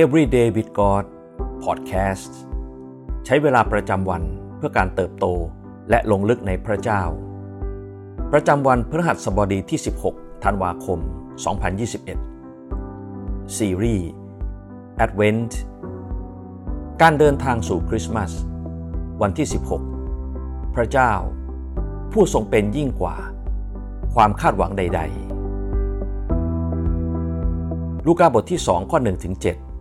Everyday with God Podcast ใช้เวลาประจำวันเพื่อการเติบโตและลงลึกในพระเจ้า ประจำวันพฤหัสบดีที่ 16 ธันวาคม 2021 ซีรีส์ Advent การเดินทางสู่คริสต์มาสวันที่ 16 พระเจ้า ผู้ทรงเป็นยิ่งกว่า ความคาดหวังใด ๆ ลูกาบทที่ 2 ข้อ1ถึง7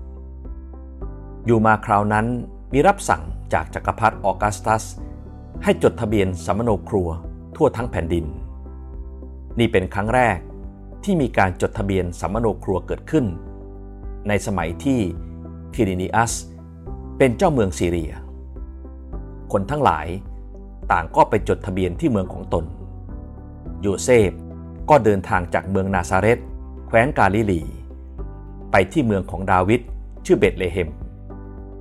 อยู่มาคราวนั้นมีรับสั่งจากจักรพรรดิออกัสตัส ให้จดทะเบียนสมโนครัวทั่วทั้งแผ่นดิน นี่เป็นครั้งแรกที่มีการจดทะเบียนสมโนครัวเกิดขึ้น ในสมัยที่คิรินีอัส เป็นเจ้าเมืองซีเรีย คนทั้งหลายต่างก็ไปจดทะเบียนที่เมืองของตน โยเซฟก็เดินทางจากเมืองนาซาเรตแคว้นกาลิลี ไปที่เมืองของดาวิดชื่อเบตเลเฮม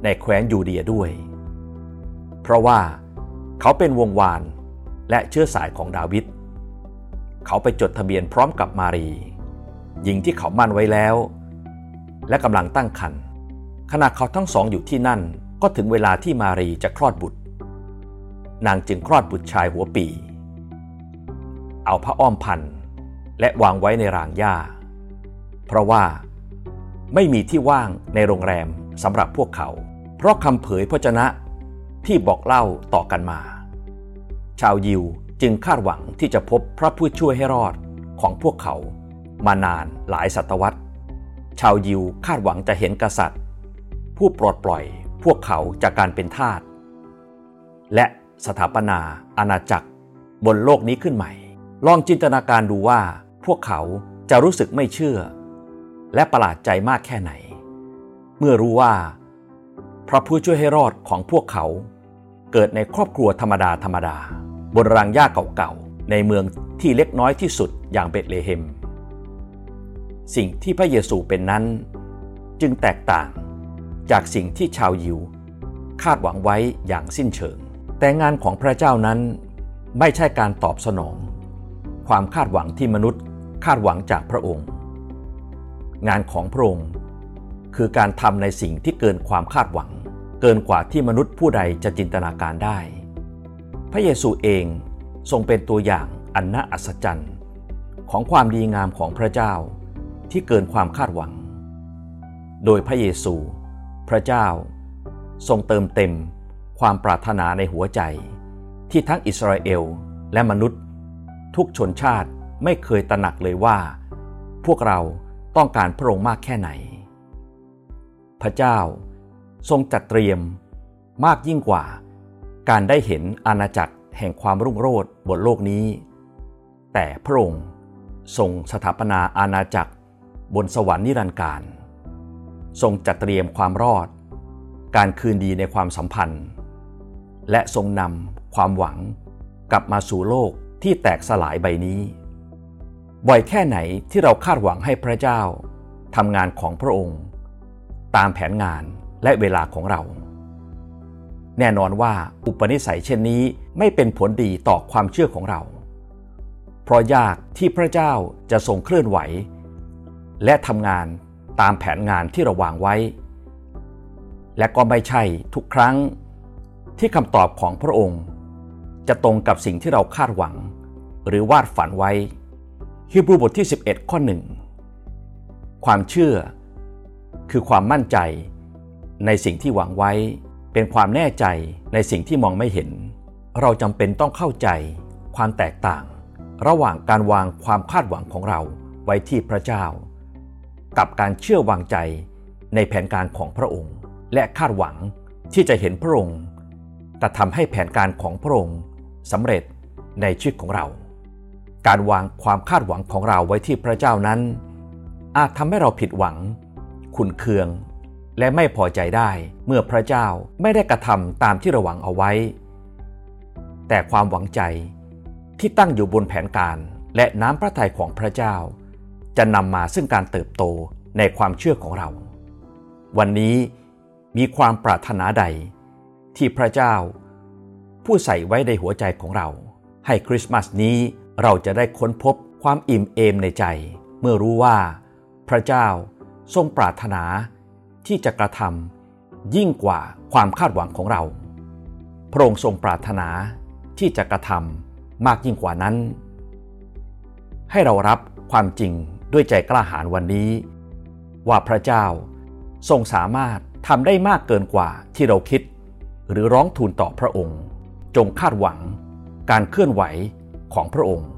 ในแคว้นยูเดียด้วย เพราะว่าเขาเป็นวงวานและเชื้อสายของดาวิด เขาไปจดทะเบียนพร้อมกับมารี หญิงที่เขามั่นไว้แล้ว และกำลังตั้งครรภ์ขณะเขาทั้งสองอยู่ที่นั่นก็ถึงเวลาที่มารีจะคลอดบุตร นางจึงคลอดบุตรชายหัวปี เอาผ้าอ้อมพันและวางไว้ในรางหญ้า เพราะว่าไม่มีที่ว่างในโรงแรมสำหรับพวกเขา เพราะคำเผยพระชนะที่บอกเล่าต่อกันมา ชาวยิวจึงคาดหวังที่จะพบพระผู้ช่วยให้รอดของพวกเขามานานหลายศตวรรษ ชาวยิวคาดหวังจะเห็นกษัตริย์ ผู้ปลดปล่อยพวกเขาจากการเป็นทาสและสถาปนาอาณาจักรบนโลกนี้ขึ้นใหม่ ลองจินตนาการดูว่าพวกเขาจะรู้สึกไม่เชื่อ และประหลาดใจมากแค่ไหน เมื่อรู้ว่า พระผู้ช่วยให้รอดของพวกเขา เกิดในครอบครัวธรรมดาธรรมดา บนรางหญ้าเก่าๆ ในเมืองที่เล็กน้อยที่สุดอย่างเบตเลเฮม สิ่งที่พระเยซูเป็นนั้น จึงแตกต่างจากสิ่งที่ชาวยิว คาดหวังไว้อย่างสิ้นเชิง แต่งานของพระเจ้านั้นไม่ใช่การตอบสนอง ความคาดหวังที่มนุษย์คาดหวังจากพระองค์ งานของพระองค์คือการทำในสิ่งที่เกินความคาดหวัง เกินกว่าที่มนุษย์ผู้ใดจะจินตนาการได้ พระเยซูเองทรงเป็นตัวอย่างอันน่าอัศจรรย์ของความดีงามของพระเจ้าที่เกินความคาดหวัง โดยพระเยซู พระเจ้า ทรงเติมเต็มความปรารถนาในหัวใจ ที่ทั้งอิสราเอลและมนุษย์ ทุกชนชาติไม่เคยตระหนักเลยว่า พวกเราต้องการพระองค์มากแค่ไหน พระเจ้า ทรงจัดเตรียมมากยิ่งกว่า การได้เห็นอาณาจักรแห่งความรุ่งโรจน์บนโลกนี้ แต่พระองค์ทรงสถาปนาอาณาจักรบนสวรรค์นิรันดร์การ ทรงจัดเตรียมความรอด การคืนดีในความสัมพันธ์ และทรงนำความหวังกลับมาสู่โลกที่แตกสลายใบนี้บ่อยแค่ไหนที่เราคาดหวังให้พระเจ้าทำงานของพระองค์ ตามแผนงาน และเวลาของเรา แน่นอนว่าอุปนิสัยเช่นนี้ไม่เป็นผลดีต่อความเชื่อของเรา เพราะยากที่พระเจ้าจะทรงเคลื่อนไหว และทำงานตามแผนงานที่เราวางไว้ และก็ไม่ใช่ทุกครั้งที่คำตอบของพระองค์ จะตรงกับสิ่งที่เราคาดหวัง หรือวาดฝันไว้ฮิบรูบทที่ 11 ข้อหนึ่งความเชื่อ คือความมั่นใจ ในสิ่งที่หวังไว้ เป็นความแน่ใจในสิ่งที่มองไม่เห็น เราจำเป็นต้องเข้าใจความแตกต่าง ระหว่างการวางความคาดหวังของเราไว้ที่พระเจ้า กับการเชื่อวางใจในแผนการของพระองค์ และคาดหวังที่จะเห็นพระองค์กระทำให้แผนการของพระองค์สำเร็จในชีวิตของเรา การวางความคาดหวังของเราไว้ที่พระเจ้านั้น อาจทำให้เราผิดหวังขุนเคือง และไม่พอใจได้เมื่อพระเจ้าไม่ได้กระทำตามที่เราหวังเอาไว้ แต่ความหวังใจที่ตั้งอยู่บนแผนการและน้ำพระทัยของพระเจ้า จะนำมาซึ่งการเติบโตในความเชื่อของเรา วันนี้มีความปรารถนาใด ที่พระเจ้า ผู้ใส่ไว้ในหัวใจของเรา ให้คริสต์มาสนี้เราจะได้ค้นพบความอิ่มเอมในใจ เมื่อรู้ว่า พระเจ้าทรงปรารถนา ที่จะกระทำยิ่งกว่าความคาดหวังของเรา พระองค์ทรงปรารถนาที่จะกระทำมากยิ่งกว่านั้น ให้เรารับความจริงด้วยใจกล้าหาญวันนี้ ว่าพระเจ้าทรงสามารถทำได้มากเกินกว่าที่เราคิด หรือร้องทูลต่อพระองค์ จงคาดหวังการเคลื่อนไหวของพระองค์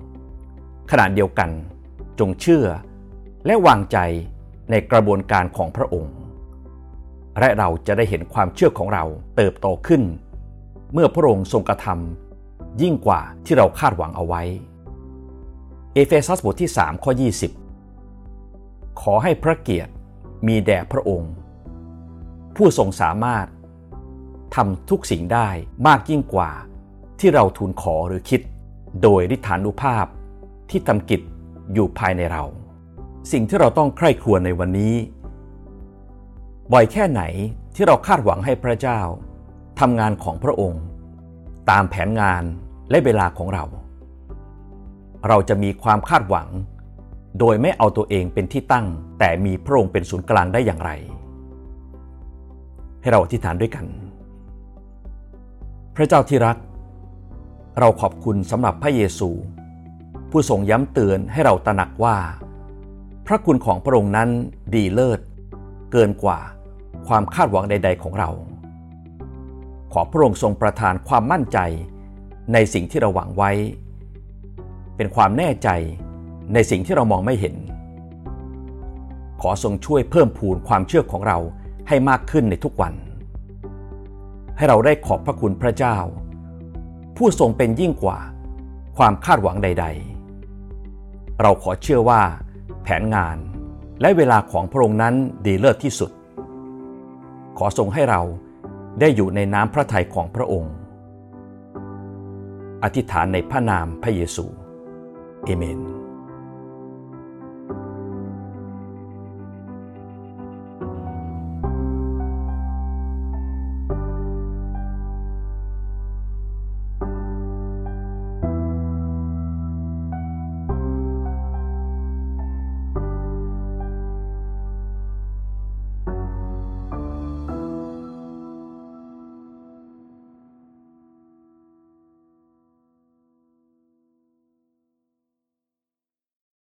ขณะเดียวกันจงเชื่อและวางใจในกระบวนการของพระองค์ และเราจะได้เห็นความเชื่อของเราเติบโตขึ้น เมื่อพระองค์ทรงกระทำยิ่งกว่าที่เราคาดหวังเอาไว้ เอเฟซัสบทที่3ข้อ20 ขอให้พระเกียรติมีแด่พระองค์ ผู้ทรงสามารถทำทุกสิ่งได้มากยิ่งกว่าที่เราทูลขอหรือคิด โดยฤทธานุภาพที่ทำกิจอยู่ภายในเรา สิ่งที่เราต้องใคร่ครวญในวันนี้ บ่อยแค่ไหนที่เราคาดหวังให้พระเจ้าทำงานของพระองค์ ตามแผนงานและเวลาของเรา เราจะมีความคาดหวัง โดยไม่เอาตัวเองเป็นที่ตั้ง แต่มีพระองค์เป็นศูนย์กลางได้อย่างไร ให้เราอธิษฐานด้วยกัน พระเจ้าที่รัก เราขอบคุณสำหรับพระเยซู ผู้ทรงย้ำเตือนให้เราตระหนักว่า พระคุณของพระองค์นั้นดีเลิศ เกินกว่า ความคาดหวังใด ๆ ของเรา ขอพระองค์ทรงประทานความมั่นใจในสิ่งที่เราหวังไว้ เป็นความแน่ใจในสิ่งที่เรามองไม่เห็น ขอทรงช่วยเพิ่มพูนความเชื่อของเราให้มากขึ้นในทุกวัน ให้เราได้ขอบพระคุณพระเจ้า ผู้ทรงเป็นยิ่งกว่าความคาดหวังใด ๆ เราขอเชื่อว่า แผนงานและเวลาของพระองค์นั้นดีเลิศที่สุด ขอทรงให้เราได้อยู่ในน้ำพระทัยของพระองค์ อธิษฐานในพระนามพระเยซู เอเมน